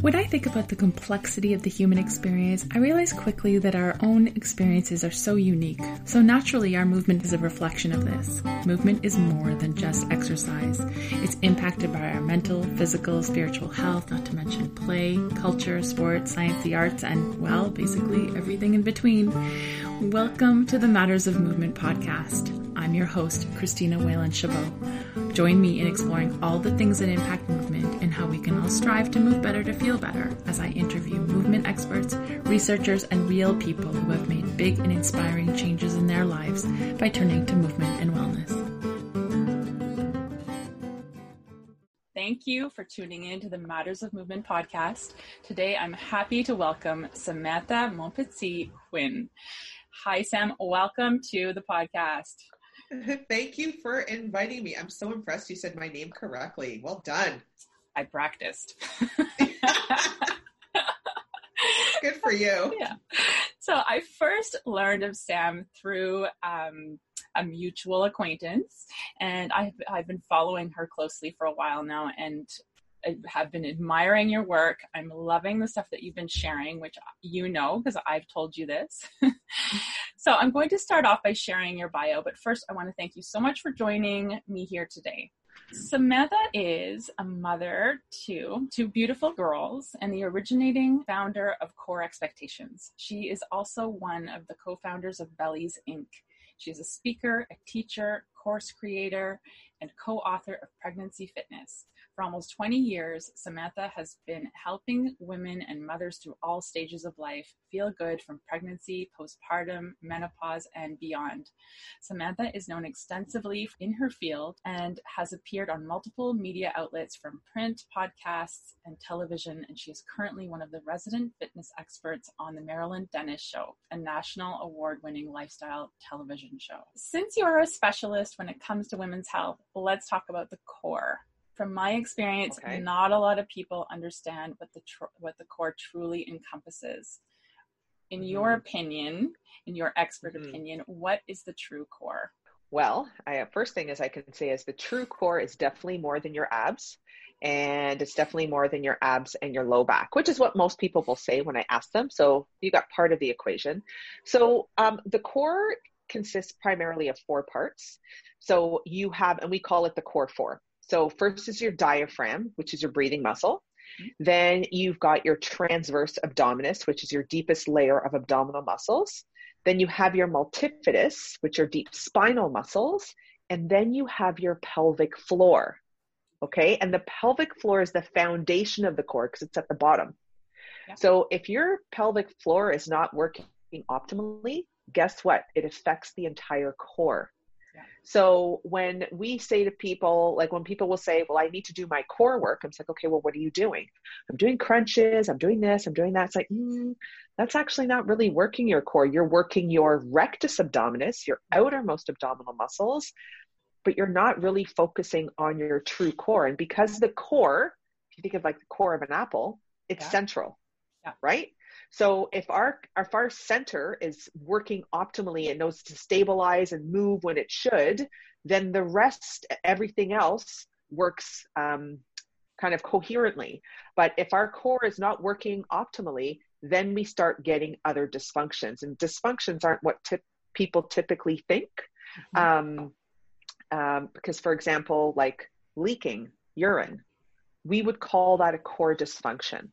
When I think about the complexity of the human experience, I realize quickly that our own experiences are so unique. So naturally, our movement is a reflection of this. Movement is more than just exercise. It's impacted by our mental, physical, spiritual health, not to mention play, culture, sports, science, the arts, and, well, basically everything in between. Welcome to the Matters of Movement podcast. I'm your host, Christina Whalen Chabot. Join me in exploring all the things that impact movement and how we can all strive to move better to feel better as I interview movement experts, researchers, and real people who have made big and inspiring changes in their lives by turning to movement and wellness. Thank you for tuning in to the Matters of Movement podcast. Today I'm happy to welcome Samantha Montpetit Huynh. Hi, Sam. Welcome to the podcast. Thank you for inviting me. I'm so impressed you said my name correctly. Well done. I practiced. Good for you. Yeah. So I first learned of Sam through um, a mutual acquaintance, and I've, I've been following her closely for a while now. And Have been admiring your work. I'm loving the stuff that you've been sharing, which you know because I've told you this. so I'm going to start off by sharing your bio, but first I want to thank you so much for joining me here today. Samantha is a mother to two beautiful girls and the originating founder of Core Expectations. She is also one of the co-founders of Bellies Inc. She is a speaker, a teacher, course creator, and co-author of Pregnancy Fitness. For almost 20 years, Samantha has been helping women and mothers through all stages of life feel good from pregnancy, postpartum, menopause, and beyond. Samantha is known extensively in her field and has appeared on multiple media outlets from print, podcasts, and television, and she is currently one of the resident fitness experts on The Marilyn Denis Show, a national award winning lifestyle television show. Since you're a specialist when it comes to women's health, let's talk about the core from my experience, okay. not a lot of people understand what the tr- what the core truly encompasses. In mm-hmm. your opinion, in your expert mm-hmm. opinion, what is the true core? Well, I, first thing is I can say is the true core is definitely more than your abs, and it's definitely more than your abs and your low back, which is what most people will say when I ask them. So you got part of the equation. So um, the core consists primarily of four parts. So you have, and we call it the core four. So first is your diaphragm, which is your breathing muscle. Mm-hmm. Then you've got your transverse abdominis, which is your deepest layer of abdominal muscles. Then you have your multifidus, which are deep spinal muscles. And then you have your pelvic floor. Okay. And the pelvic floor is the foundation of the core because it's at the bottom. Yeah. So if your pelvic floor is not working optimally, guess what? It affects the entire core. So when we say to people, like when people will say, well, I need to do my core work, I'm like, okay, well, what are you doing? I'm doing crunches, I'm doing this, I'm doing that. It's like, mm, that's actually not really working your core. You're working your rectus abdominis, your outermost abdominal muscles, but you're not really focusing on your true core. And because the core, if you think of like the core of an apple, it's yeah. central, yeah. right? So if our if our center is working optimally and knows to stabilize and move when it should, then the rest, everything else works um, kind of coherently. But if our core is not working optimally, then we start getting other dysfunctions, and dysfunctions aren't what tip, people typically think. Mm-hmm. Um, um, because, for example, like leaking urine, we would call that a core dysfunction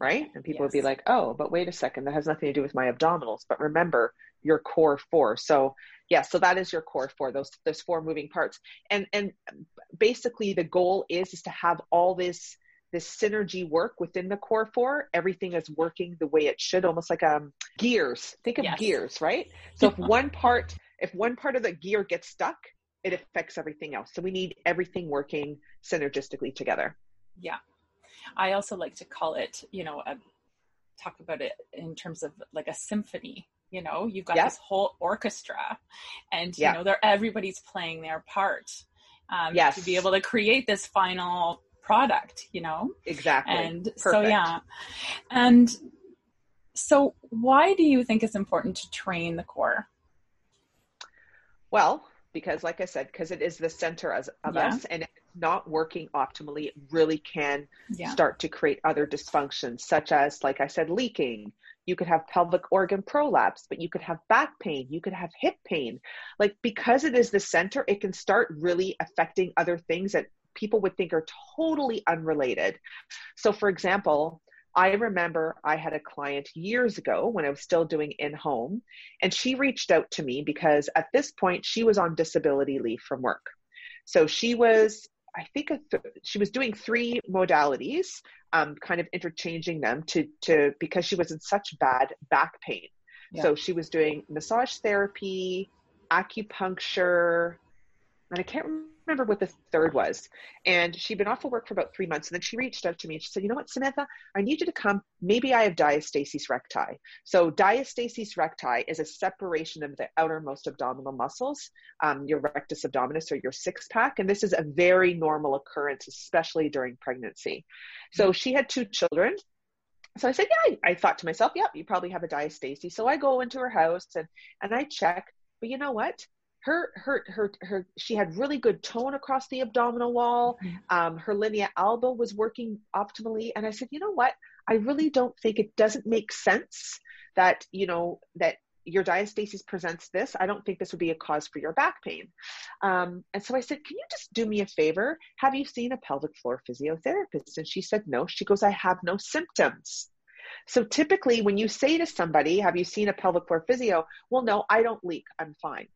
right? And people yes. would be like, oh, but wait a second, that has nothing to do with my abdominals. But remember your core four. So yeah, so that is your core four, those those four moving parts. And and basically the goal is is to have all this this synergy work within the core four. Everything is working the way it should, almost like um gears. Think of yes. gears, right? So if one part if one part of the gear gets stuck, it affects everything else. So we need everything working synergistically together. Yeah. I also like to call it, you know, a, talk about it in terms of like a symphony. You know, you've got this whole orchestra, and you know, they're everybody's playing their part um, yes. to be able to create this final product. You know, exactly. And Perfect. so yeah, and so why do you think it's important to train the core? Well, because like I said, because it is the center of, of yeah. us and not working optimally, it really can Yeah. start to create other dysfunctions, such as, like I said, leaking. You could have pelvic organ prolapse, but you could have back pain. You could have hip pain. Like, because it is the center, it can start really affecting other things that people would think are totally unrelated. So, for example, I remember I had a client years ago when I was still doing in home, and she reached out to me because at this point she was on disability leave from work. So she was, I think, a th- she was doing three modalities, um, kind of interchanging them to to because she was in such bad back pain. Yeah. So she was doing massage therapy, acupuncture, and I can't remember what the third was. And she'd been off of work for about three months. And then she reached out to me and she said, You know what, Samantha, I need you to come. Maybe I have diastasis recti. So, diastasis recti is a separation of the outermost abdominal muscles, um, your rectus abdominis or your six pack. And this is a very normal occurrence, especially during pregnancy. So, she had two children. So I said, yeah, I, I thought to myself, yep, you probably have a diastasis. So I go into her house and, and I check, but you know what? Her her her her she had really good tone across the abdominal wall. Um, her linea alba was working optimally. And i said you know what? I really don't think it doesn't make sense that you know that your diastasis presents this. I don't think this would be a cause for your back pain. Um, and so i said can you just do me a favor? Have you seen a pelvic floor physiotherapist? And she said no. She goes i have no symptoms. So typically when you say to somebody have you seen a pelvic floor physio? Well no i don't leak. I'm fine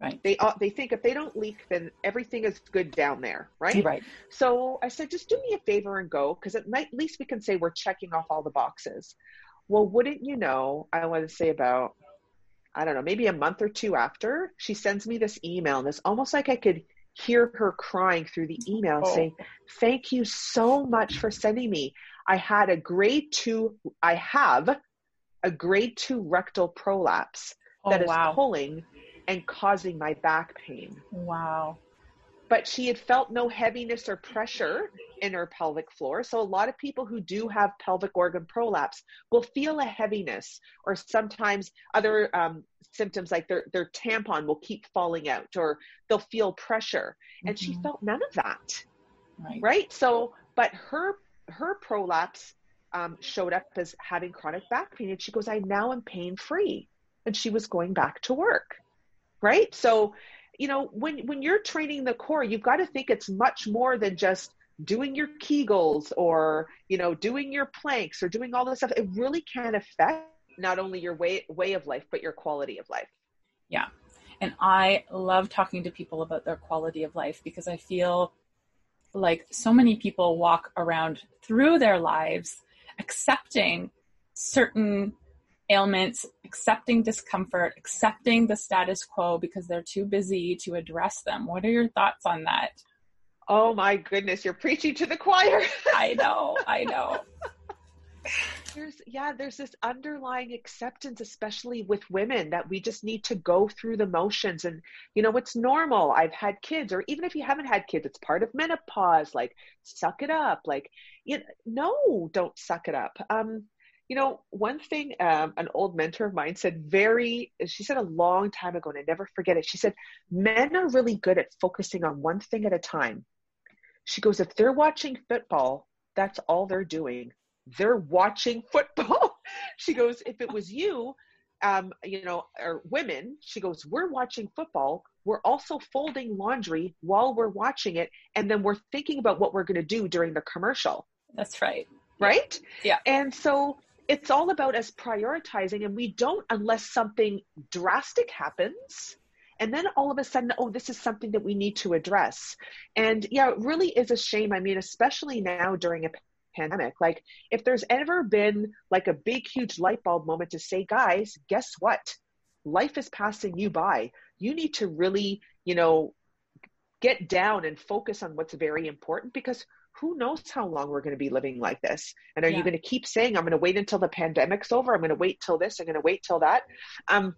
Right. they uh, they think if they don't leak, then everything is good down there, right? Right. So I said, just do me a favor and go, because at night, at least we can say we're checking off all the boxes. Well, wouldn't you know? I want to say about, I don't know, maybe a month or two after, she sends me this email, and it's almost like I could hear her crying through the email, Oh. saying, "Thank you so much for sending me. I had a grade two. I have a grade two rectal prolapse Oh, that is wow. pulling and causing my back pain." Wow. but she had felt no heaviness or pressure in her pelvic floor. So a lot of people who do have pelvic organ prolapse will feel a heaviness or sometimes other um, symptoms like their, their tampon will keep falling out or they'll feel pressure. And she Mhm. felt none of that, Right. right? So, but her, her prolapse um, showed up as having chronic back pain. And she goes, I now am pain free. And she was going back to work, right? So, you know, when when you're training the core, you've got to think it's much more than just doing your Kegels or you know doing your planks or doing all this stuff. It really can affect not only your way way of life but your quality of life. Yeah and I love talking to people about their quality of life because I feel like so many people walk around through their lives accepting certain ailments, accepting discomfort, accepting the status quo because they're too busy to address them. What are your thoughts on that? Oh my goodness, you're preaching to the choir. I know, I know. there's yeah there's this underlying acceptance especially with women that we just need to go through the motions and you know it's normal i've had kids or even if you haven't had kids it's part of menopause like suck it up like you know, no don't suck it up um you know one thing um, an old mentor of mine said very she said a long time ago and i never forget it she said men are really good at focusing on one thing at a time she goes if they're watching football that's all they're doing they're watching football. she goes, if it was you, um, you know, or women, she goes, we're watching football. We're also folding laundry while we're watching it. And then we're thinking about what we're going to do during the commercial. That's right. Right. Yeah. And so it's all about us prioritizing, and we don't unless something drastic happens. And then all of a sudden, oh, this is something that we need to address. And yeah, it really is a shame. I mean, especially now during a pandemic. Like, if there's ever been like a big, huge light bulb moment to say, guys, guess what? Life is passing you by. You need to really, you know, get down and focus on what's very important because who knows how long we're going to be living like this? And are Yeah. you going to keep saying, I'm going to wait until the pandemic's over? I'm going to wait till this. I'm going to wait till that. Um,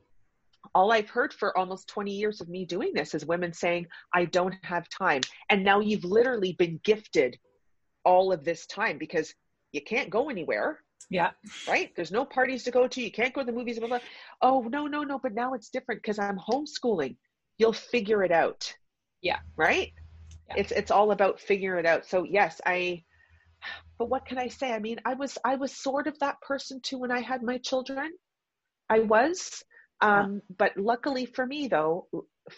all I've heard for almost 20 years of me doing this is women saying, I don't have time. And now you've literally been gifted all of this time because you can't go anywhere, Yeah. right? There's no parties to go to. You can't go to the movies. Blah, blah. Oh, no, no, no. But now it's different because I'm homeschooling. You'll figure it out. Yeah. Right? Yeah. it's it's all about figuring it out. So yes i but what can i say? I mean i was i was sort of that person too when i had my children. I was um, yeah. but luckily for me though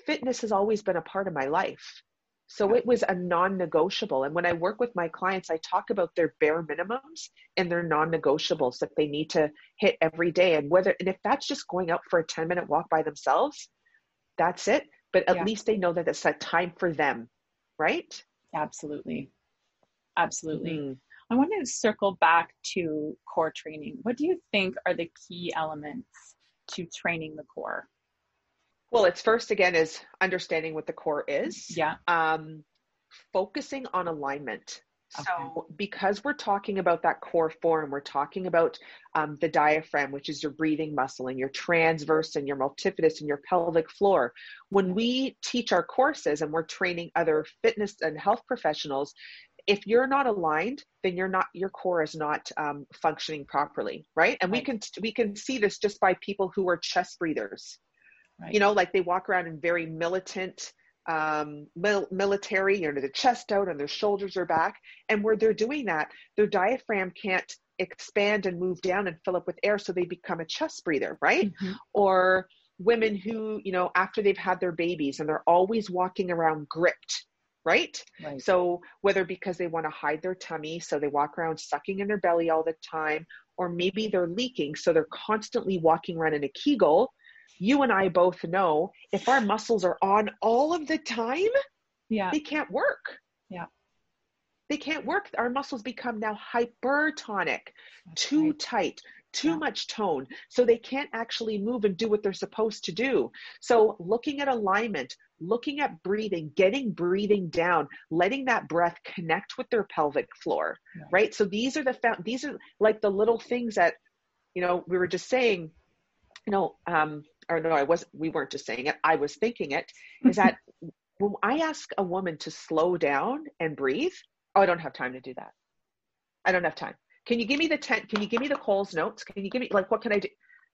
fitness has always been a part of my life. So it was a non-negotiable. And when i work with my clients i talk about their bare minimums and their non-negotiables that they need to hit every day. And whether and if that's just going out for a 10 minute walk by themselves that's it. But at yeah. least they know that it's a time for them right? Absolutely. Absolutely. Mm-hmm. i want to circle back to core training. What do you think are the key elements to training the core? Well it's first again is understanding what the core is. Yeah. Um focusing on alignment. So, because we're talking about that core four, we're talking about um, the diaphragm, which is your breathing muscle, and your transverse and your multifidus and your pelvic floor. When we teach our courses and we're training other fitness and health professionals, if you're not aligned, then you're not your core is not um, functioning properly, right? And right. we can we can see this just by people who are chest breathers. Right. You know, like they walk around in very militant um, mil- military, you know, the chest out and their shoulders are back. And where they're doing that, their diaphragm can't expand and move down and fill up with air, so they become a chest breather, right? Mm-hmm. Or women who, you know, after they've had their babies and they're always walking around gripped, right? right. So whether because they want to hide their tummy, so they walk around sucking in their belly all the time, or maybe they're leaking, so they're constantly walking around in a Kegel you and I both know if our muscles are on all of the time, yeah, they can't work. Yeah. They can't work. Our muscles become now hypertonic, That's too right. tight, too yeah. much tone. So they can't actually move and do what they're supposed to do. So looking at alignment, looking at breathing, getting breathing down, letting that breath connect with their pelvic floor, right? right? So these are the these are like the little things that you know we were just saying you know um or no, I wasn't, we weren't just saying it, I was thinking it, is that when I ask a woman to slow down and breathe, oh, I don't have time to do that. I don't have time. Can you give me the tent? Can you give me the Coles notes? Can you give me, like, what can I do?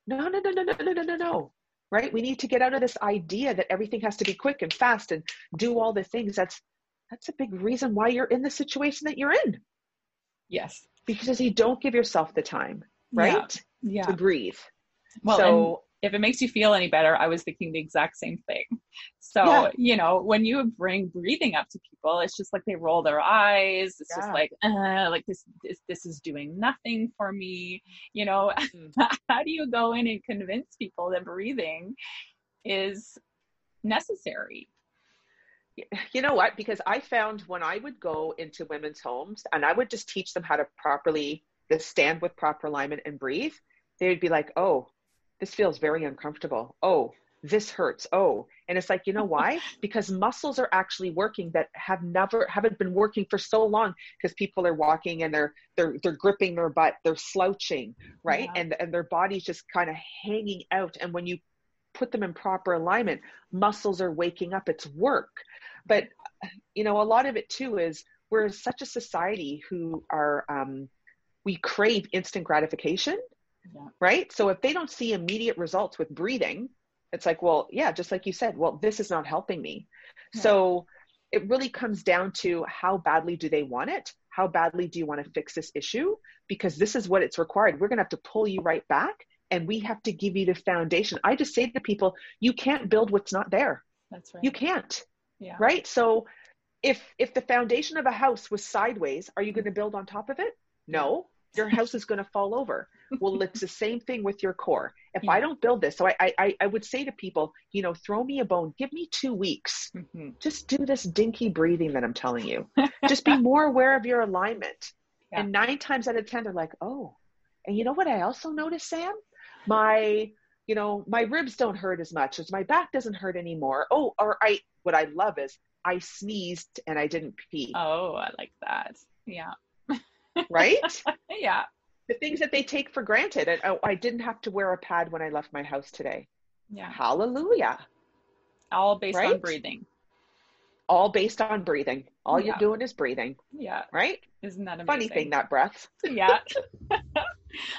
No, no, no, no, no, no, no, no, no. Right? We need to get out of this idea that everything has to be quick and fast and do all the things. That's, that's a big reason why you're in the situation that you're in. Yes. Because you don't give yourself the time, right? Yeah. yeah. To breathe. Well, so if it makes you feel any better, I was thinking the exact same thing. So, yeah. you know, when you bring breathing up to people, it's just like they roll their eyes. It's yeah. just like, uh, like this, this, this is doing nothing for me. You know, mm. how do you go in and convince people that breathing is necessary? You know what? Because I found when I would go into women's homes and I would just teach them how to properly stand with proper alignment and breathe, they would be like, oh, this feels very uncomfortable. Oh, this hurts. Oh, and it's like, you know why? because muscles are actually working that have never haven't been working for so long because people are walking and they're they're they're gripping their butt, they're slouching, right? Yeah. And and their body's just kind of hanging out. And when you put them in proper alignment, muscles are waking up. It's work. But you know, a lot of it too is we're such a society who are um, we crave instant gratification yeah. right? So if they don't see immediate results with breathing, it's like, well, yeah, just like you said, well, this is not helping me. Yeah. So it really comes down to how badly do they want it? How badly do you want to fix this issue? Because this is what it's required. We're going to have to pull you right back and we have to give you the foundation. I just say to people, you can't build what's not there. That's right. You can't. Yeah. Right? So if if the foundation of a house was sideways, are you going to build on top of it? No your house is going to fall over. Well, it's the same thing with your core. If yeah. I don't build this, so I, I, I would say to people, you know, throw me a bone, give me two weeks. Mm-hmm. Just do this dinky breathing that I'm telling you. Just be more aware of your alignment. Yeah. And nine times out of 10, they're like, oh, and you know what I also noticed, Sam? My, you know, my ribs don't hurt as much as my back doesn't hurt anymore. Oh, or I, what I love is I sneezed and I didn't pee. Oh, I like that. Yeah right? yeah. The things that they take for granted. And oh, I didn't have to wear a pad when I left my house today. Yeah. Hallelujah. All based right? on breathing. All based on breathing. All yeah. you're doing is breathing. Yeah. Right? Isn't that amazing? Funny thing, that breath. yeah.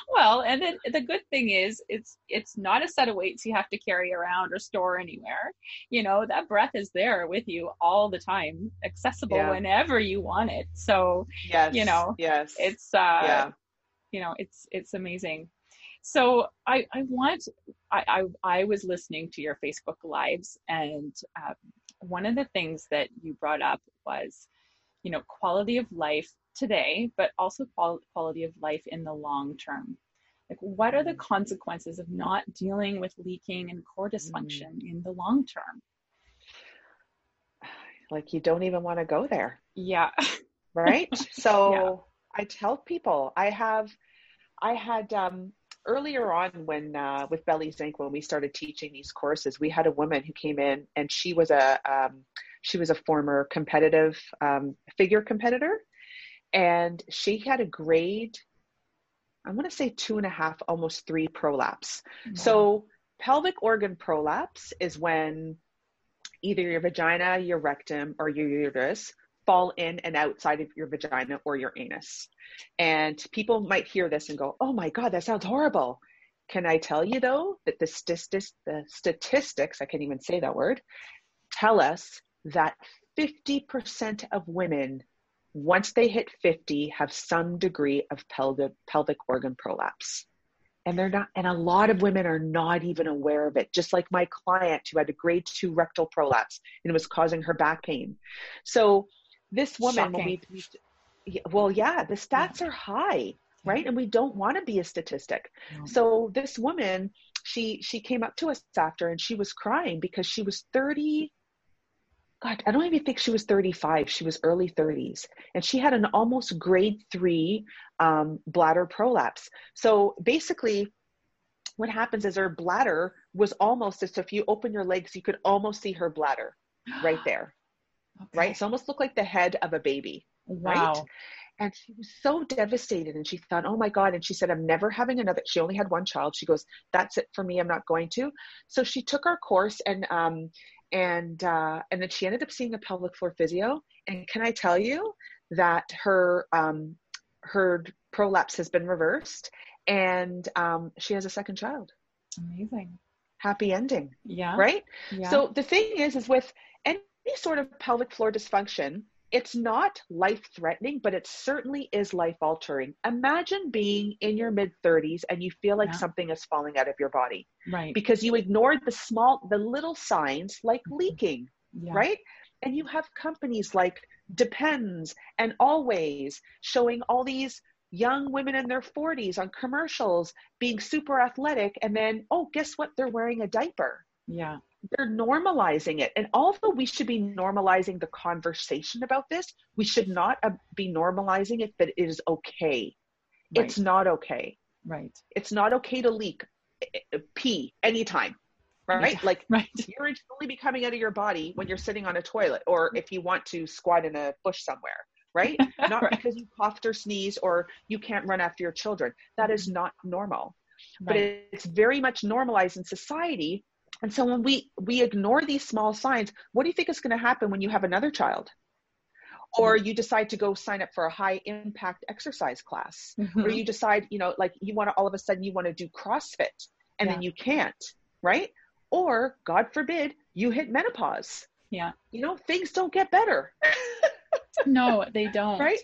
well, and then the good thing is it's it's not a set of weights you have to carry around or store anywhere. You know, that breath is there with you all the time, accessible yeah. whenever you want it. So, yes. you know, yes. It's uh yeah. You know, it's it's amazing. So I I want I I, I was listening to your Facebook lives and um, one of the things that you brought up was you know quality of life today, but also quality of life in the long term. Like, what are the mm. consequences of not dealing with leaking and core dysfunction mm. in the long term? Like, you don't even want to go there. Yeah. Right. So. I tell people I have, I had, um, earlier on when uh, with Bellies Inc when we started teaching these courses we had a woman who came in and she was a um, she was a former competitive um, figure competitor and she had a grade i'm going to say two and a half almost three prolapse mm-hmm. so pelvic organ prolapse is when either your vagina your rectum or your uterus fall in and outside of your vagina or your anus. And people might hear this and go oh my god that sounds horrible. Can i tell you though that the, st- the statistics i can't even say that word tell us that 50% of women once they hit 50 have some degree of pelvic pelvic organ prolapse. And they're not and a lot of women are not even aware of it. Just like my client who had a grade 2 rectal prolapse and it was causing her back pain. So this woman we, we, well yeah the stats are high right and we don't want to be a statistic no. so this woman she she came up to us after and she was crying because she was 30 God, I don't even think she was 35. She was early 30s. And she had an almost grade three um, bladder prolapse. So basically, what happens is her bladder was almost as if you open your legs, you could almost see her bladder right there. Okay. Right? It's almost looked like the head of a baby. Wow. Right? And she was so devastated. And she thought, oh my God. And she said, I'm never having another. She only had one child. She goes, that's it for me. I'm not going to. So she took our course and um, and uh, and then she ended up seeing a pelvic floor physio. And can I tell you that her um, her prolapse has been reversed, and um, she has a second child. Amazing. Happy ending. Yeah. Right. Yeah. So the thing is, is with any sort of pelvic floor dysfunction, it's not life threatening, but it certainly is life altering. Imagine being in your mid 30s and you feel like yeah. something is falling out of your body. Right. Because you ignored the small, the little signs like mm-hmm. leaking, yeah. right? And you have companies like Depends and Always showing all these young women in their 40s on commercials being super athletic. And then, oh, guess what? They're wearing a diaper. Yeah they're normalizing it. And although we should be normalizing the conversation about this, we should not uh, be normalizing it that it is okay. Right. It's not okay. Right. It's not okay to leak eh, eh, pee anytime. Right? Yeah, like right. urine should only be coming out of your body when you're sitting on a toilet or if you want to squat in a bush somewhere. Right? Not right. because you coughed or sneezed or you can't run after your children. That is not normal. Right. But it's very much normalized in society and so when we we ignore these small signs, what do you think is going to happen when you have another child? Or mm-hmm. you decide to go sign up for a high impact exercise class, mm-hmm. or you decide, you know, like you want to all of a sudden you want to do CrossFit and yeah. then you can't, right? Or God forbid, you hit menopause. Yeah. You know, things don't get better. no, they don't. Right?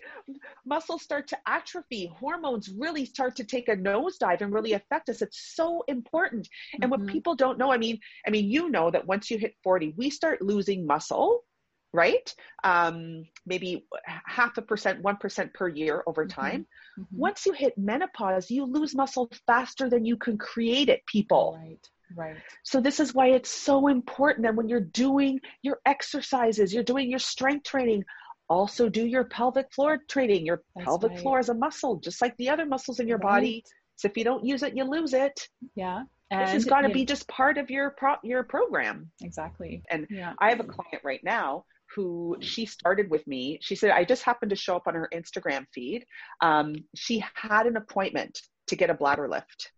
Muscles start to atrophy. Hormones really start to take a nosedive and really affect us. It's so important. And mm-hmm. what people don't know, I mean, I mean, you know that once you hit 40, we start losing muscle, right? Um, maybe half a percent, 1% per year over mm-hmm. time. Mm-hmm. Once you hit menopause, you lose muscle faster than you can create it, people. Right. Right. So this is why it's so important that when you're doing your exercises, you're doing your strength training, also do your pelvic floor training. Your That's pelvic right. floor is a muscle, just like the other muscles in your right. body. So if you don't use it, you lose it. Yeah. And this has got to be just part of your pro- your program. Exactly. And yeah. I have a client right now who she started with me. She said, I just happened to show up on her Instagram feed. Um, she had an appointment to get a bladder lift.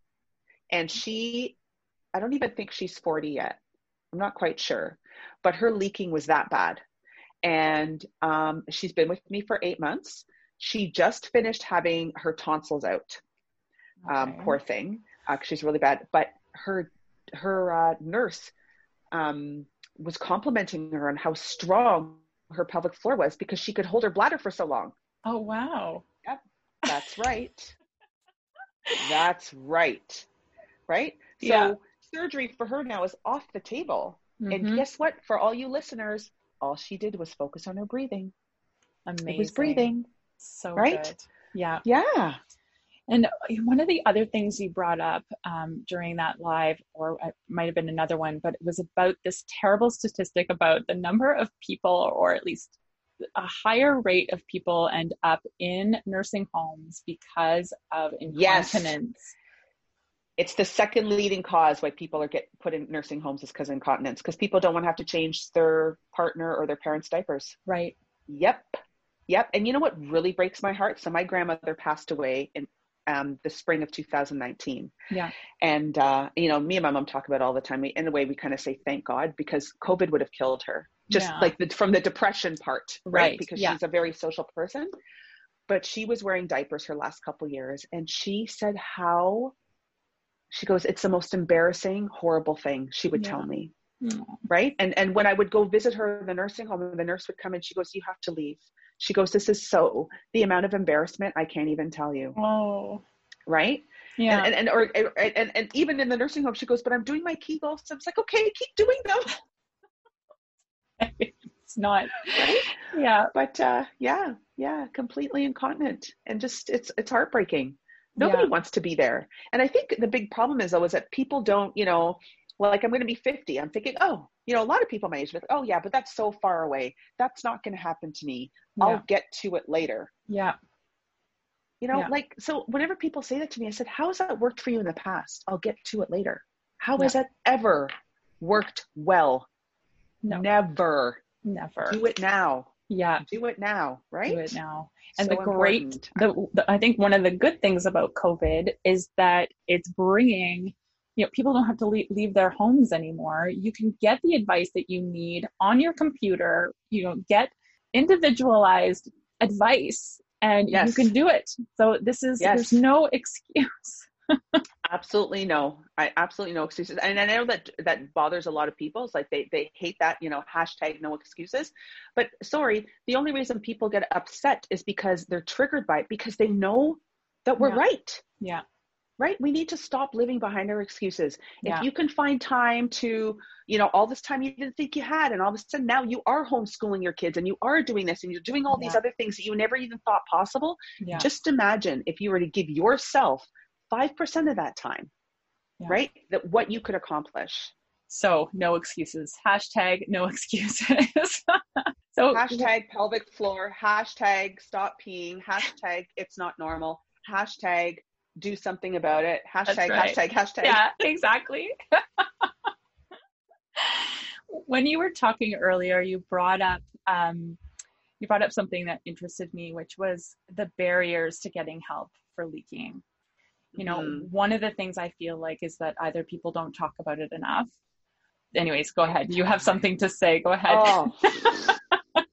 And she, I don't even think she's 40 yet. I'm not quite sure. But her leaking was that bad and um, she's been with me for eight months. She just finished having her tonsils out. Um, poor thing. Uh, she's really bad. But her her uh, nurse um, was complimenting her on how strong her pelvic floor was because she could hold her bladder for so long. Oh wow. Yep, That's right. That's right. Right? So Yeah. surgery for her now is off the table. And Mhm. guess what? For all you listeners, all she did was focus on her breathing. Amazing. It was breathing. So right? good. Yeah. Yeah. And one of the other things you brought up um, during that live, or it might have been another one, but it was about this terrible statistic about the number of people, or at least a higher rate of people end up in nursing homes because of incontinence. Yes. It's the second leading cause why people are get put in nursing homes is because of incontinence, because people don't want to have to change their partner or their parents' diapers. Right. Yep. Yep. And you know what really breaks my heart? So my grandmother passed away in um, the spring of 2019. Yeah. And, uh, you know, me and my mom talk about it all the time. We, in a way, we kind of say, thank God, because COVID would have killed her. Just Yeah. like the, from the depression part, right? Right, Because yeah. she's a very social person. But she was wearing diapers her last couple years. And she said how, she goes, it's the most embarrassing, horrible thing she would Yeah. tell me Mm. right and and when i would go visit her in the nursing home and the nurse would come and she goes you have to leave she goes this is so the amount of embarrassment i can't even tell you Oh. right Yeah. and, and and or and, and even in the nursing home she goes but i'm doing my kegels i was like okay keep doing them it's not. right Yeah. but uh yeah yeah completely incontinent and just it's it's heartbreaking nobody Yeah. wants to be there and i think the big problem is though is that people don't you know well, like i'm going to be 50 i'm thinking oh you know a lot of people my age like oh yeah but that's so far away that's not going to happen to me Yeah. i'll get to it later Yeah. you know Yeah. like so whenever people say that to me i said how has that worked for you in the past i'll get to it later how has that ever worked well No. never Never. do it now Yeah. do it now right Do it now. And So the great, the, the, I think one of the good things about COVID is that it's bringing, you know, people don't have to leave, leave their homes anymore. You can get the advice that you need on your computer, you know, get individualized advice and you can do it. So this is, Yes. there's no excuse. Absolutely no i absolutely no excuses and i know that that bothers a lot of people it's like they they hate that you know hashtag no excuses but sorry the only reason people get upset is because they're triggered by it because they know that we're Yeah. right Yeah. right we need to stop living behind our excuses Yeah. if you can find time to you know all this time you didn't think you had and all of a sudden now you are homeschooling your kids and you are doing this and you're doing all these other things that you never even thought possible Yeah. just imagine if you were to give yourself 5% of that time Yeah. right that what you could accomplish So no excuses. Hashtag no excuses. so hashtag pelvic floor hashtag stop peeing hashtag it's not normal hashtag do something about it hashtag right. hashtag hashtag yeah, exactly. when you were talking earlier, you brought up um, you brought up something that interested me, which was the barriers to getting help for leaking. You know, Mhm. one of the things I feel like is that either people don't talk about it enough. Anyways, go ahead. You have something to say. Go ahead. Oh.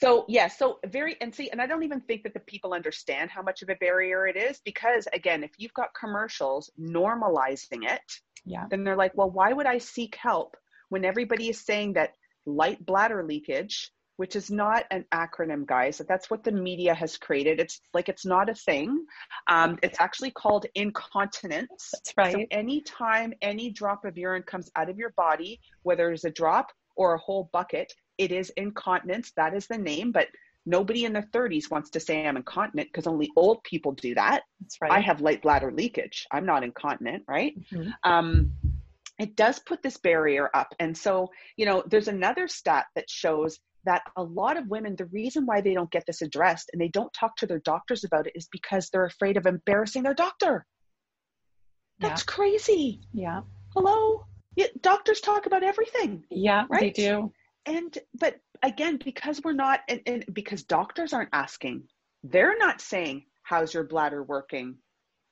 so yeah, so very and see, and I don't even think that the people understand how much of a barrier it is because again, if you've got commercials normalizing it, Yeah. then they're like, well, why would I seek help when everybody is saying that light bladder leakage, which is not an acronym, guys, that's what the media has created. It's like it's not a thing. Um, it's actually called incontinence. That's right. So anytime any drop of urine comes out of your body, whether it's a drop or a whole bucket, it is incontinence. That is the name, but nobody in their 30s wants to say I'm incontinent because only old people do that. That's right. I have light bladder leakage. I'm not incontinent, right? Mhm. Um, it does put this barrier up. And so, you know, there's another stat that shows that a lot of women, the reason why they don't get this addressed and they don't talk to their doctors about it is because they're afraid of embarrassing their doctor. Yeah. That's crazy. Yeah. Hello? Yeah, doctors talk about everything. Yeah, they do. And, but again, because we're not, and, and because doctors aren't asking, they're not saying, how's your bladder working?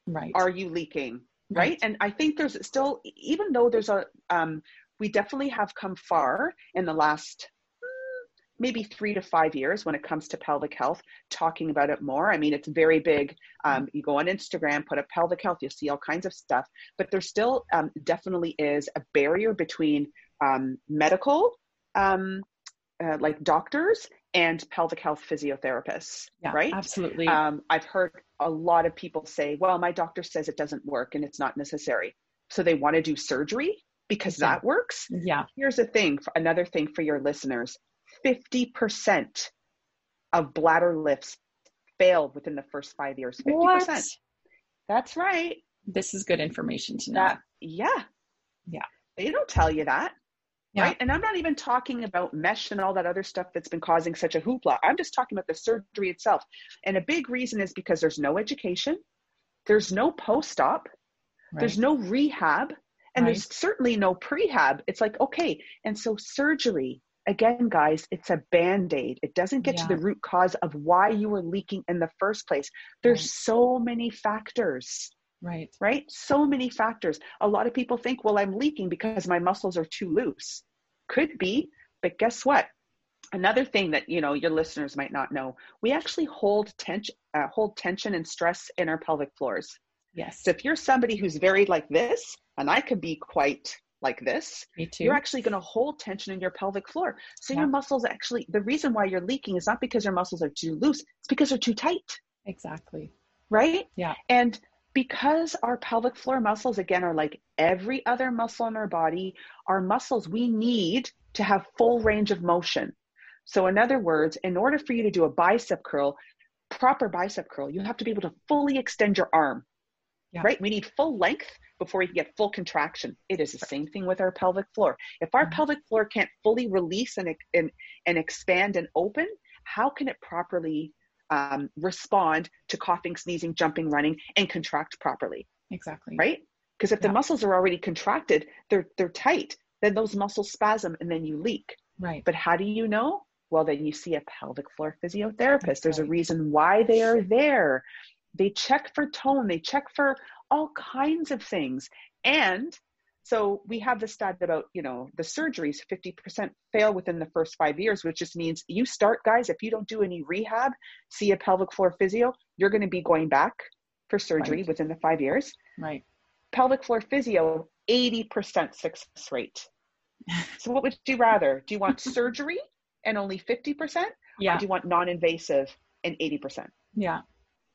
Right. Are you leaking? right and i think there's still even though there's a um, we definitely have come far in the last maybe three to five years when it comes to pelvic health, talking about it more. I mean, it's very big. Um, you go on Instagram, put up pelvic health, you'll see all kinds of stuff, but there still um, definitely is a barrier between um, medical, um, uh, like doctors, and pelvic health physiotherapists, yeah, right? Absolutely. Um, I've heard a lot of people say, well, my doctor says it doesn't work and it's not necessary. So they want to do surgery because Yeah. that works. yeah. Here's the thing another thing for your listeners 50% of bladder lifts failed within the first five years. 50%. What? That's right. This is good information to know. That, yeah. Yeah. They don't tell you that. Yeah. Right. And I'm not even talking about mesh and all that other stuff that's been causing such a hoopla. I'm just talking about the surgery itself. And a big reason is because there's no education, there's no post op, there's no rehab, and there's certainly no prehab. It's like, okay. And so surgery, again, guys, it's a band aid. It doesn't get Yeah. to the root cause of why you were leaking in the first place. There's Right. so many factors right. right? So many factors. A lot of people think, well, I'm leaking because my muscles are too loose. Could be, but guess what? Another thing that you know your listeners might not know, we actually hold tension, uh, hold tension and stress in our pelvic floors. Yes. So if you're somebody who's very like this, and I could be quite like this, you're actually going to hold tension in your pelvic floor. So Yeah. your muscles actually, the reason why you're leaking is not because your muscles are too loose; it's because they're too tight exactly. right? Yeah. And because our pelvic floor muscles, again, are like every other muscle in our body, our muscles, we need to have full range of motion. So, in other words, in order for you to do a bicep curl, proper bicep curl, you have to be able to fully extend your arm, Yeah. right? We need full length before we can get full contraction. It is the same thing with our pelvic floor. If our Mhm. pelvic floor can't fully release and, and, and expand and open, how can it properly um, respond to coughing, sneezing, jumping, running, and contract properly, Exactly. right? Because if the muscles are already contracted, they're they're tight. Then those muscles spasm, and then you leak. Right. But how do you know? Well, then you see a pelvic floor physiotherapist. There's a reason why they are there. They check for tone. They check for all kinds of things. And so we have the stat about, you know, the surgeries, 50% fail within the first five years, which just means you start, guys, if you don't do any rehab, see a pelvic floor physio, you're going to be going back for surgery Right. within the five years. Right. Pelvic floor physio, 80% success rate. So what would you rather? Do you want surgery and only 50%? Or Yeah. do you want non-invasive and 80%? Yeah.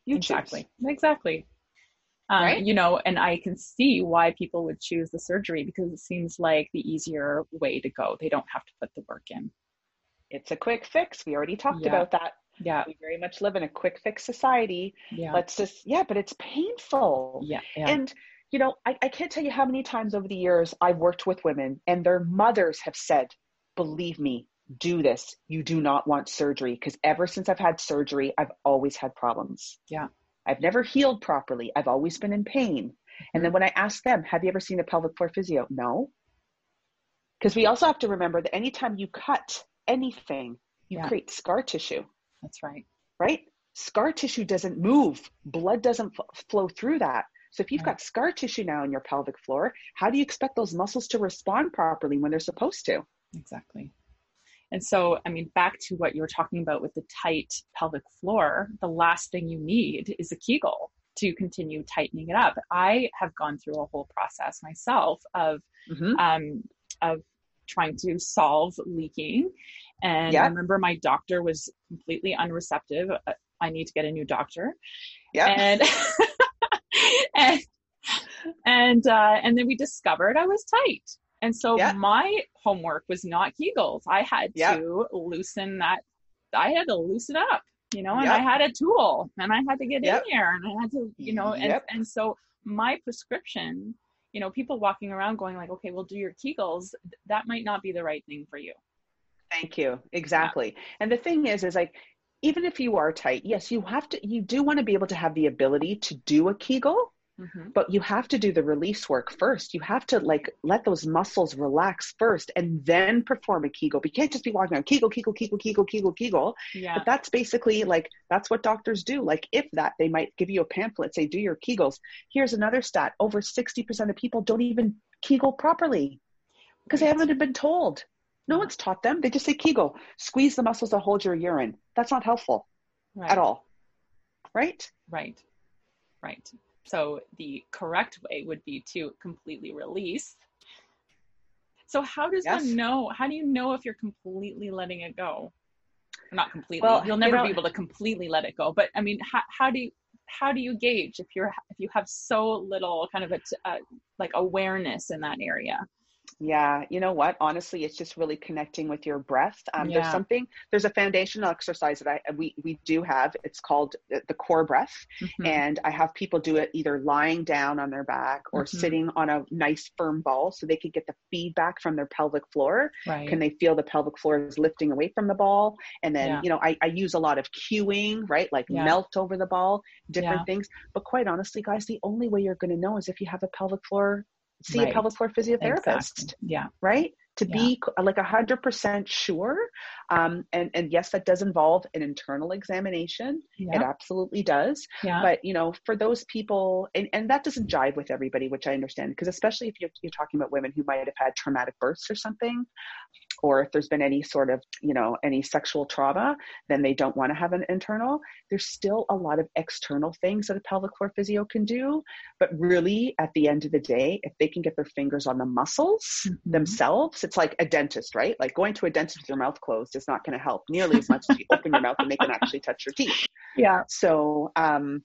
You choose. exactly. Exactly. Um, Right? You know, and I can see why people would choose the surgery because it seems like the easier way to go. They don't have to put the work in. It's a quick fix. We already talked Yeah. about that. Yeah. We very much live in a quick fix society. Yeah. Let's just, yeah, but it's painful. yeah. Yeah. And, you know, I, I can't tell you how many times over the years I've worked with women and their mothers have said, believe me, do this. You do not want surgery. Because ever since I've had surgery, I've always had problems. Yeah. I've never healed properly. I've always been in pain. And then when I ask them, have you ever seen a pelvic floor physio? No. Because we also have to remember that anytime you cut anything, you Yeah. create scar tissue That's right. right? Scar tissue doesn't move, blood doesn't f- flow through that. So if you've Right. got scar tissue now in your pelvic floor, how do you expect those muscles to respond properly when they're supposed to? Exactly. And so, I mean, back to what you were talking about with the tight pelvic floor, the last thing you need is a Kegel to continue tightening it up. I have gone through a whole process myself of Mm-hmm. um, of trying to solve leaking. And Yeah. I remember my doctor was completely unreceptive. Uh, I need to get a new doctor. Yeah. And and and uh, and then we discovered I was tight. And so Yeah. my homework was not Kegels. I had Yeah. to loosen that. I had to loosen up, you know, and Yep. I had a tool and I had to get Yep. in there and I had to, you know, and, Yep. and so my prescription, you know, people walking around going like, okay, well, do your Kegels. That might not be the right thing for you. Thank you. Exactly. And the thing is, is like, even if you are tight, yes, you have to, you do want to be able to have the ability to do a Kegel, Mm-hmm. but you have to do the release work first. You have to like let those muscles relax first and then perform a Kegel. But you can't just be walking around Kegel, Kegel, Kegel, Kegel, Kegel, Kegel. Yeah. But that's basically like that's what doctors do. Like if that, they might give you a pamphlet, say do your Kegels. Here's another stat: over sixty percent of people don't even Kegel properly because they haven't been told. No one's taught them. They just say Kegel, squeeze the muscles that hold your urine. That's not helpful right. at all. Right? Right. Right. So the correct way would be to completely release. So how does yes. one know? How do you know if you're completely letting it go? Not completely. Well, You'll never you know, be able to completely let it go. But I mean, how, how do you how do you gauge if you're if you have so little kind of a, a uh, like awareness in that area? Yeah, you know what? Honestly, it's just really connecting with your breath. Um, yeah. There's something. There's a foundational exercise that I we we do have. It's called the core breath, mm-hmm. and I have people do it either lying down on their back or mm-hmm. sitting on a nice firm ball, so they can get the feedback from their pelvic floor. Right. Can they feel the pelvic floor is lifting away from the ball? And then yeah. you know, I, I use a lot of cueing, right? Like yeah. melt over the ball, different things. But quite honestly, guys, the only way you're going to know is if you have a pelvic floor see right. a pelvic floor physiotherapist. Exactly. Yeah. Right. To yeah. be like a hundred percent sure. Um, and, and yes, that does involve an internal examination. Yeah. It absolutely does. Yeah. But you know, for those people, and, and that doesn't jive with everybody, which I understand, because especially if you're, you're talking about women who might have had traumatic births or something, or if there's been any sort of, you know, any sexual trauma, then they don't want to have an internal. There's still a lot of external things that a pelvic floor physio can do. But really, at the end of the day, if they can get their fingers on the muscles mm-hmm. themselves, it's like a dentist, right? Like going to a dentist with your mouth closed is not going to help nearly as much as you open your mouth and they can actually touch your teeth. Yeah. So, um,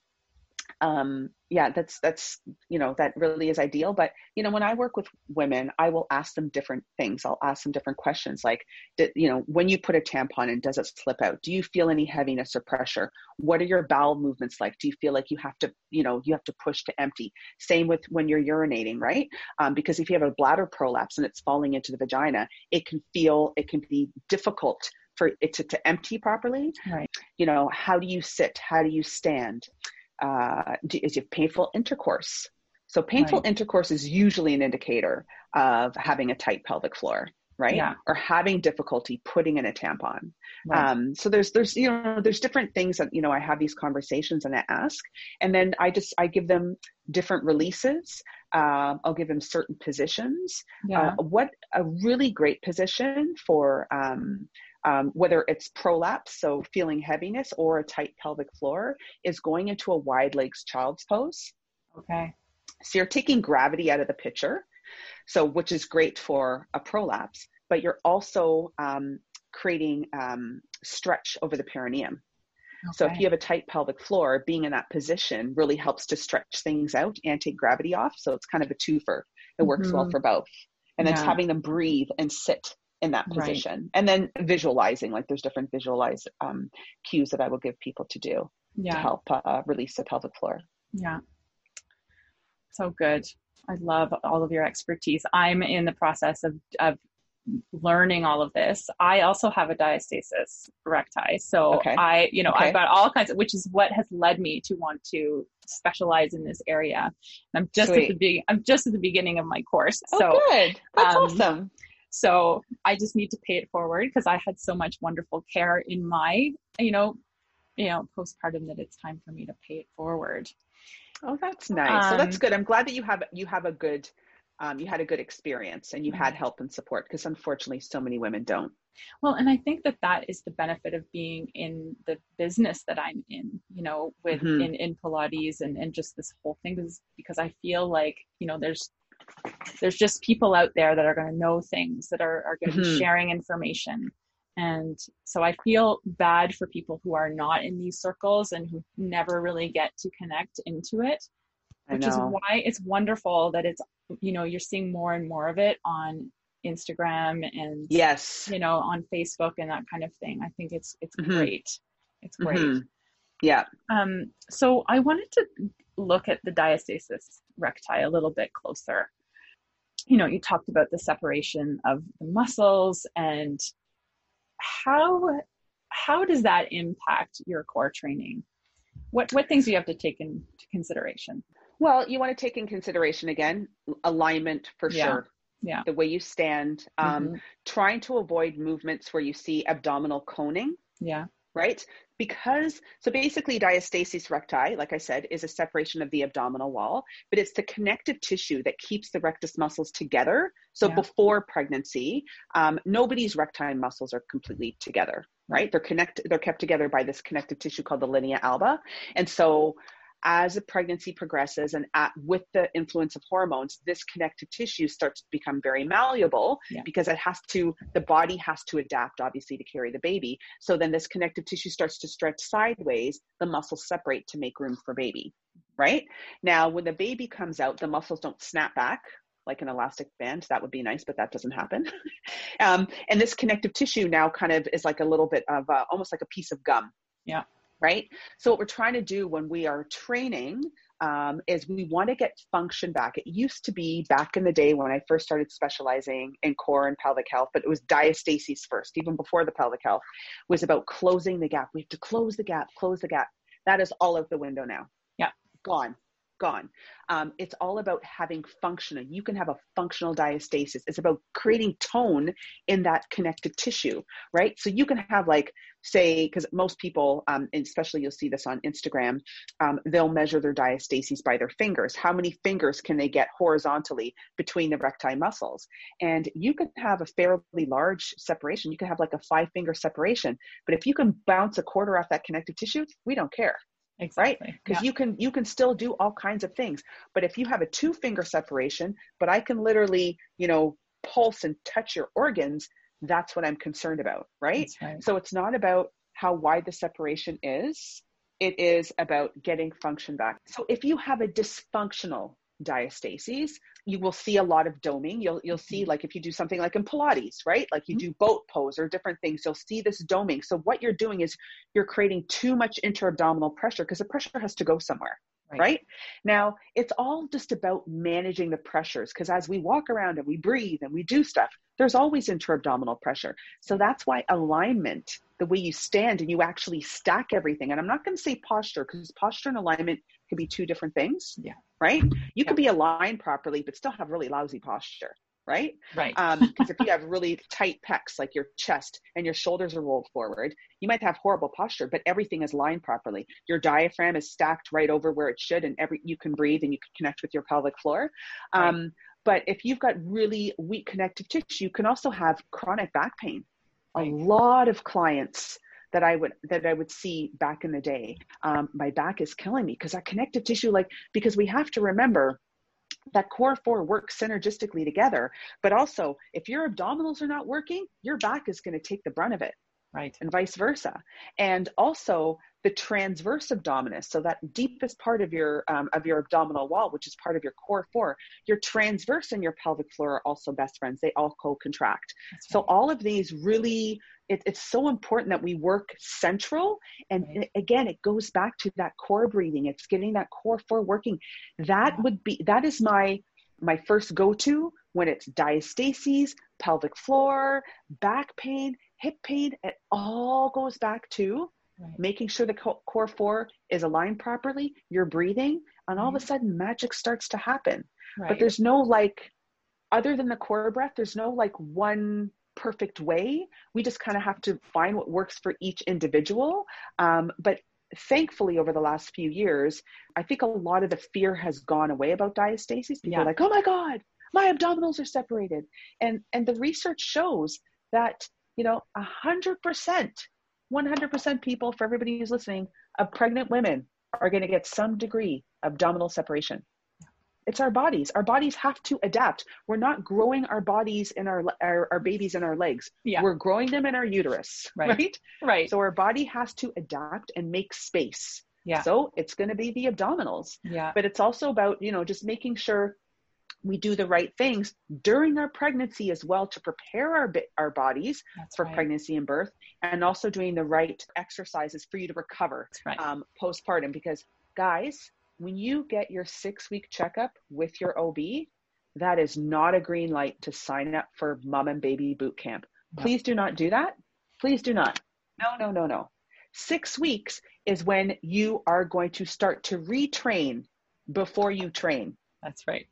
um, yeah, that's that's you know that really is ideal. But you know, when I work with women, I will ask them different things. I'll ask them different questions, like, did, you know, when you put a tampon in, does it slip out? Do you feel any heaviness or pressure? What are your bowel movements like? Do you feel like you have to, you know, you have to push to empty? Same with when you're urinating, right? Um, because if you have a bladder prolapse and it's falling into the vagina, it can feel, it can be difficult for it to, to empty properly. Right. You know, how do you sit? How do you stand? Uh, is it painful intercourse? So painful right. intercourse is usually an indicator of having a tight pelvic floor, right? Yeah. Or having difficulty putting in a tampon. Right. Um, so there's there's you know there's different things that you know I have these conversations and I ask, and then I just I give them different releases. Um, I'll give them certain positions. Yeah. Uh, what a really great position for um, um, whether it's prolapse, so feeling heaviness, or a tight pelvic floor, is going into a wide legs child's pose. Okay. So you're taking gravity out of the picture, so which is great for a prolapse, but you're also um, creating um, stretch over the perineum. Okay. So if you have a tight pelvic floor, being in that position really helps to stretch things out and take gravity off. So it's kind of a twofer. It works mm-hmm. well for both. And then having them breathe and sit in that position. Right. and then visualizing like there's different visualize um, cues that i will give people to do yeah. to help uh, release the pelvic floor. Yeah. So good. I love all of your expertise. I'm in the process of, of learning all of this. I also have a diastasis recti. So okay. i you know okay. i've got all kinds of which is what has led me to want to specialize in this area. I'm just Sweet. at the be- i'm just at the beginning of my course. Oh, so good. That's um, awesome so I just need to pay it forward because I had so much wonderful care in my, you know, you know, postpartum that it's time for me to pay it forward. Oh, that's nice. Um, so that's good. I'm glad that you have you have a good um, you had a good experience and you had help and support because unfortunately so many women don't. Well, and I think that that is the benefit of being in the business that I'm in, you know, with mm-hmm. in, in Pilates and, and just this whole thing is because I feel like, you know, there's there's just people out there that are going to know things that are, are going to mm-hmm. be sharing information. And so i feel bad for people who are not in these circles and who never really get to connect into it which is why it's wonderful that it's you know you're seeing more and more of it on instagram and yes. you know on facebook and that kind of thing. I think it's it's mm-hmm. great. It's great. Mm-hmm. yeah. Um so i wanted to look at the diastasis recti a little bit closer you know, you talked about the separation of the muscles and how how does that impact your core training? What what things do you have to take into consideration? Well, you want to take in consideration again alignment for yeah. sure. Yeah. The way you stand, um, mm-hmm. trying to avoid movements where you see abdominal coning. Yeah. Right? Because, so basically, diastasis recti, like I said, is a separation of the abdominal wall, but it's the connective tissue that keeps the rectus muscles together. So yeah. before pregnancy, um, nobody's recti muscles are completely together, right? They're connected, they're kept together by this connective tissue called the linea alba. And so as a pregnancy progresses and at, with the influence of hormones, this connective tissue starts to become very malleable yeah. because it has to, the body has to adapt, obviously, to carry the baby. So then this connective tissue starts to stretch sideways, the muscles separate to make room for baby, right? Now, when the baby comes out, the muscles don't snap back like an elastic band. That would be nice, but that doesn't happen. um, and this connective tissue now kind of is like a little bit of uh, almost like a piece of gum. Yeah right? So what we're trying to do when we are training um, is we want to get function back. It used to be back in the day when I first started specializing in core and pelvic health, but it was diastasis first, even before the pelvic health, was about closing the gap. We have to close the gap, close the gap. That is all out the window now. Yeah. Gone gone. Um, it's all about having functional. You can have a functional diastasis. It's about creating tone in that connective tissue, right? So you can have like, say, because most people, um, especially you'll see this on Instagram, um, they'll measure their diastasis by their fingers. How many fingers can they get horizontally between the recti muscles? And you can have a fairly large separation. You can have like a five finger separation, but if you can bounce a quarter off that connective tissue, we don't care exactly. right because yeah. you can you can still do all kinds of things but if you have a two finger separation but i can literally you know pulse and touch your organs that's what i'm concerned about right, right. so it's not about how wide the separation is it is about getting function back so if you have a dysfunctional diastasis you will see a lot of doming you'll you'll see mm-hmm. like if you do something like in pilates right like you mm-hmm. do boat pose or different things you'll see this doming so what you're doing is you're creating too much intra-abdominal pressure because the pressure has to go somewhere right, right? now it's all just about managing the pressures because as we walk around and we breathe and we do stuff there's always intra-abdominal pressure so that's why alignment the way you stand and you actually stack everything and i'm not going to say posture because posture and alignment could be two different things. Yeah. Right? You yeah. could be aligned properly, but still have really lousy posture. Right? Right. Because um, if you have really tight pecs, like your chest and your shoulders are rolled forward, you might have horrible posture, but everything is lined properly. Your diaphragm is stacked right over where it should, and every you can breathe and you can connect with your pelvic floor. Right. Um, but if you've got really weak connective tissue, you can also have chronic back pain. Right. A lot of clients that I would that I would see back in the day. Um, my back is killing me because that connective tissue, like because we have to remember that core four works synergistically together. But also, if your abdominals are not working, your back is going to take the brunt of it right and vice versa and also the transverse abdominis so that deepest part of your um, of your abdominal wall which is part of your core four your transverse and your pelvic floor are also best friends they all co-contract right. so all of these really it, it's so important that we work central and right. again it goes back to that core breathing it's getting that core four working that yeah. would be that is my my first go-to when it's diastasis pelvic floor back pain hip pain, it all goes back to right. making sure the core four is aligned properly, you're breathing, and all of a mm-hmm. sudden magic starts to happen. Right. But there's no like, other than the core breath, there's no like one perfect way. We just kind of have to find what works for each individual. Um, but thankfully over the last few years i think a lot of the fear has gone away about diastasis people yeah. are like oh my god my abdominals are separated and and the research shows that you know, 100%, 100% people, for everybody who's listening, of pregnant women are going to get some degree of abdominal separation. It's our bodies. Our bodies have to adapt. We're not growing our bodies in our our, our babies in our legs. Yeah. We're growing them in our uterus. Right. Right. Right. So our body has to adapt and make space. Yeah. So it's going to be the abdominals. Yeah. But it's also about, you know, just making sure we do the right things during our pregnancy as well to prepare our our bodies That's for right. pregnancy and birth, and also doing the right exercises for you to recover right. um, postpartum. Because guys, when you get your six week checkup with your OB, that is not a green light to sign up for mom and baby boot camp. No. Please do not do that. Please do not. No, no, no, no. Six weeks is when you are going to start to retrain before you train. That's right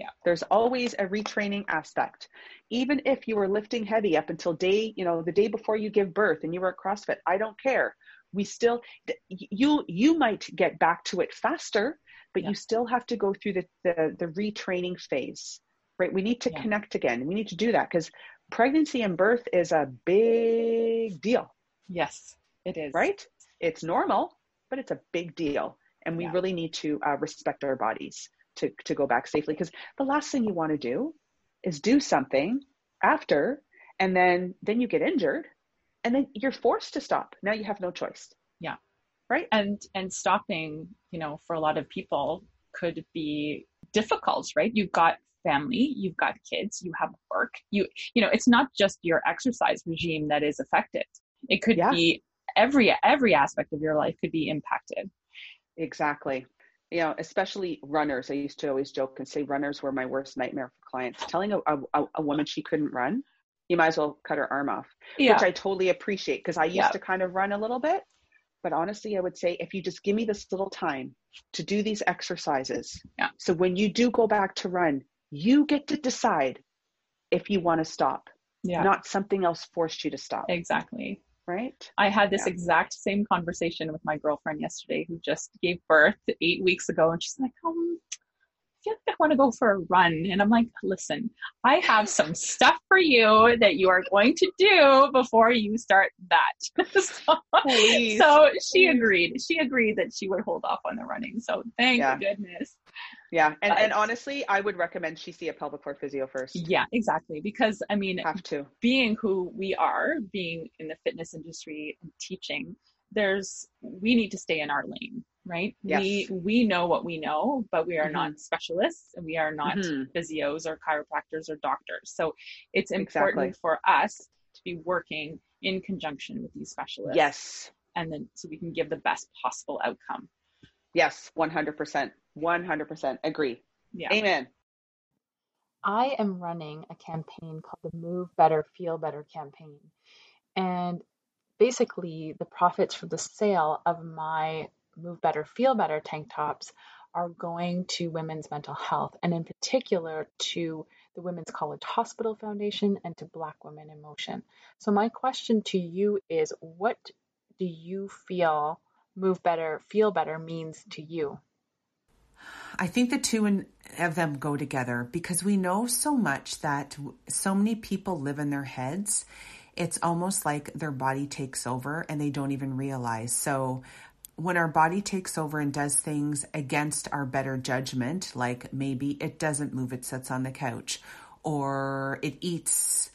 Yeah. There's always a retraining aspect. Even if you were lifting heavy up until day, you know, the day before you give birth and you were at CrossFit, I don't care. We still you you might get back to it faster, but yeah. you still have to go through the the, the retraining phase. Right? We need to yeah. connect again. We need to do that because pregnancy and birth is a big deal. Yes, it is. Right? It's normal, but it's a big deal. And we yeah. really need to uh, respect our bodies to, to go back safely. Because the last thing you want to do is do something after, and then then you get injured, and then you're forced to stop. Now you have no choice. Yeah. Right. And and stopping, you know, for a lot of people could be difficult, right? You've got family, you've got kids, you have work. You you know, it's not just your exercise regime that is affected. It could yeah. be every every aspect of your life could be impacted. Exactly. You know, especially runners. I used to always joke and say runners were my worst nightmare for clients. Telling a, a, a woman she couldn't run, you might as well cut her arm off, yeah. which I totally appreciate because I used yeah. to kind of run a little bit. But honestly, I would say if you just give me this little time to do these exercises, yeah. so when you do go back to run, you get to decide if you want to stop. Yeah. Not something else forced you to stop. Exactly right? I had this yeah. exact same conversation with my girlfriend yesterday who just gave birth eight weeks ago. And she's like, um, I feel like I want to go for a run. And I'm like, listen, I have some stuff for you that you are going to do before you start that. so, so, she agreed. She agreed that she would hold off on the running. So thank yeah. goodness. Yeah. And, and honestly, I would recommend she see a pelvic floor physio first. Yeah, exactly. Because I mean, have to. Being who we are, being in the fitness industry and teaching, there's, we need to stay in our lane right yes. we we know what we know but we are mm-hmm. not specialists and we are not mm-hmm. physios or chiropractors or doctors so it's important exactly. for us to be working in conjunction with these specialists yes and then so we can give the best possible outcome yes 100% 100% agree yeah amen i am running a campaign called the move better feel better campaign and basically the profits from the sale of my Move Better, Feel Better tank tops are going to women's mental health, and in particular to the Women's College Hospital Foundation and to Black Women in Motion. So, my question to you is what do you feel Move Better, Feel Better means to you? I think the two of them go together because we know so much that so many people live in their heads. It's almost like their body takes over and they don't even realize. So when our body takes over and does things against our better judgment, like maybe it doesn't move, it sits on the couch, or it eats,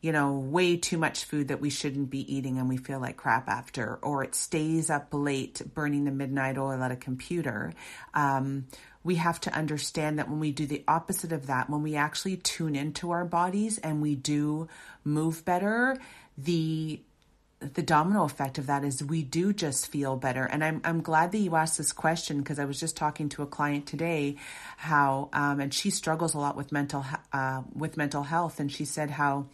you know, way too much food that we shouldn't be eating and we feel like crap after, or it stays up late burning the midnight oil at a computer. Um, we have to understand that when we do the opposite of that, when we actually tune into our bodies and we do move better, the the domino effect of that is we do just feel better. And I'm, I'm glad that you asked this question because I was just talking to a client today how, um, and she struggles a lot with mental, uh, with mental health. And she said how,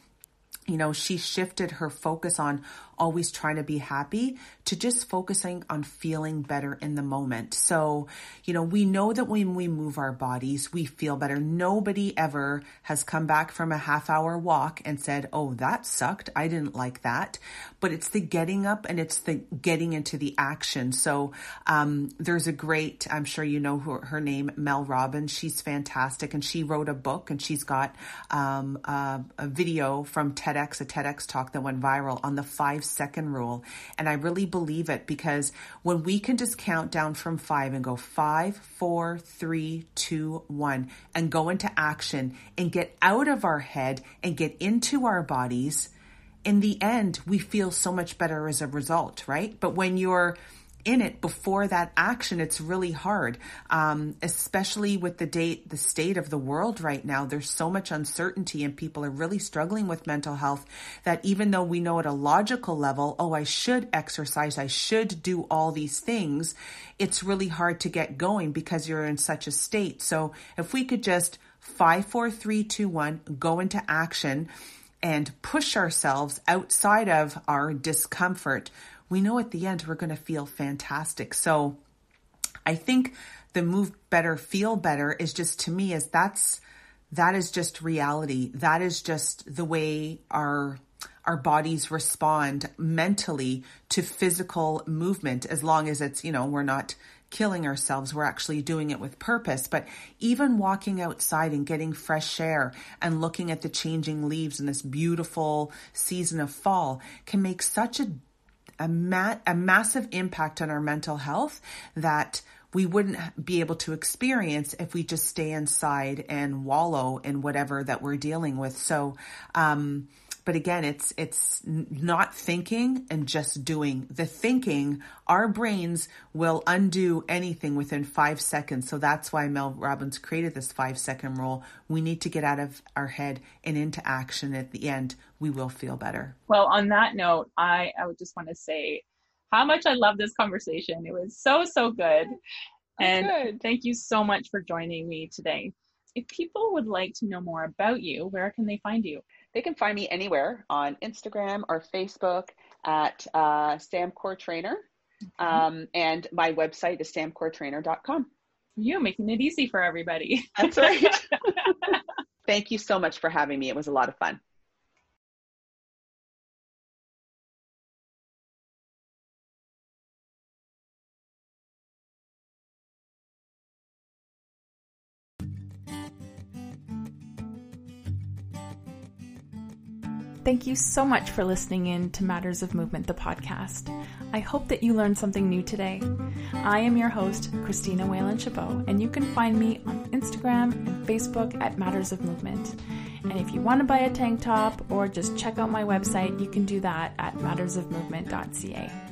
you know, she shifted her focus on always trying to be happy to just focusing on feeling better in the moment. So, you know, we know that when we move our bodies, we feel better. Nobody ever has come back from a half hour walk and said, Oh, that sucked. I didn't like that. But it's the getting up and it's the getting into the action. So, um, there's a great, I'm sure you know her, her name, Mel Robbins. She's fantastic and she wrote a book and she's got, um, a, a video from TEDx, a TEDx talk that went viral on the five second rule. And I really believe it because when we can just count down from five and go five, four, three, two, one, and go into action and get out of our head and get into our bodies, in the end, we feel so much better as a result, right? But when you're in it before that action, it's really hard. Um, especially with the date, the state of the world right now. There's so much uncertainty and people are really struggling with mental health that even though we know at a logical level, oh, I should exercise, I should do all these things, it's really hard to get going because you're in such a state. So if we could just five, four, three, two, one, go into action and push ourselves outside of our discomfort, we know at the end we're going to feel fantastic. So I think the move better, feel better is just to me is that's that is just reality. That is just the way our our bodies respond mentally to physical movement as long as it's, you know, we're not killing ourselves. We're actually doing it with purpose. But even walking outside and getting fresh air and looking at the changing leaves in this beautiful season of fall can make such a a, ma- a massive impact on our mental health that we wouldn't be able to experience if we just stay inside and wallow in whatever that we're dealing with. So, um, but again, it's, it's not thinking and just doing. The thinking, our brains will undo anything within five seconds. So that's why Mel Robbins created this five second rule. We need to get out of our head and into action. At the end, we will feel better. Well, on that note, I, I would just want to say how much I love this conversation. It was so, so good. And good. thank you so much for joining me today. If people would like to know more about you, where can they find you? They can find me anywhere on Instagram or Facebook at uh, Samcore Trainer. Um, and my website is samcoretrainer.com. You making it easy for everybody. That's right. Thank you so much for having me. It was a lot of fun. Thank you so much for listening in to Matters of Movement, the podcast. I hope that you learned something new today. I am your host, Christina Whalen Chabot, and you can find me on Instagram and Facebook at Matters of Movement. And if you want to buy a tank top or just check out my website, you can do that at mattersofmovement.ca.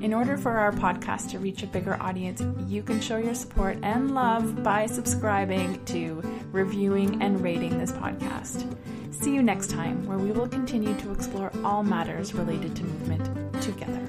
In order for our podcast to reach a bigger audience, you can show your support and love by subscribing to, reviewing, and rating this podcast. See you next time, where we will continue to explore all matters related to movement together.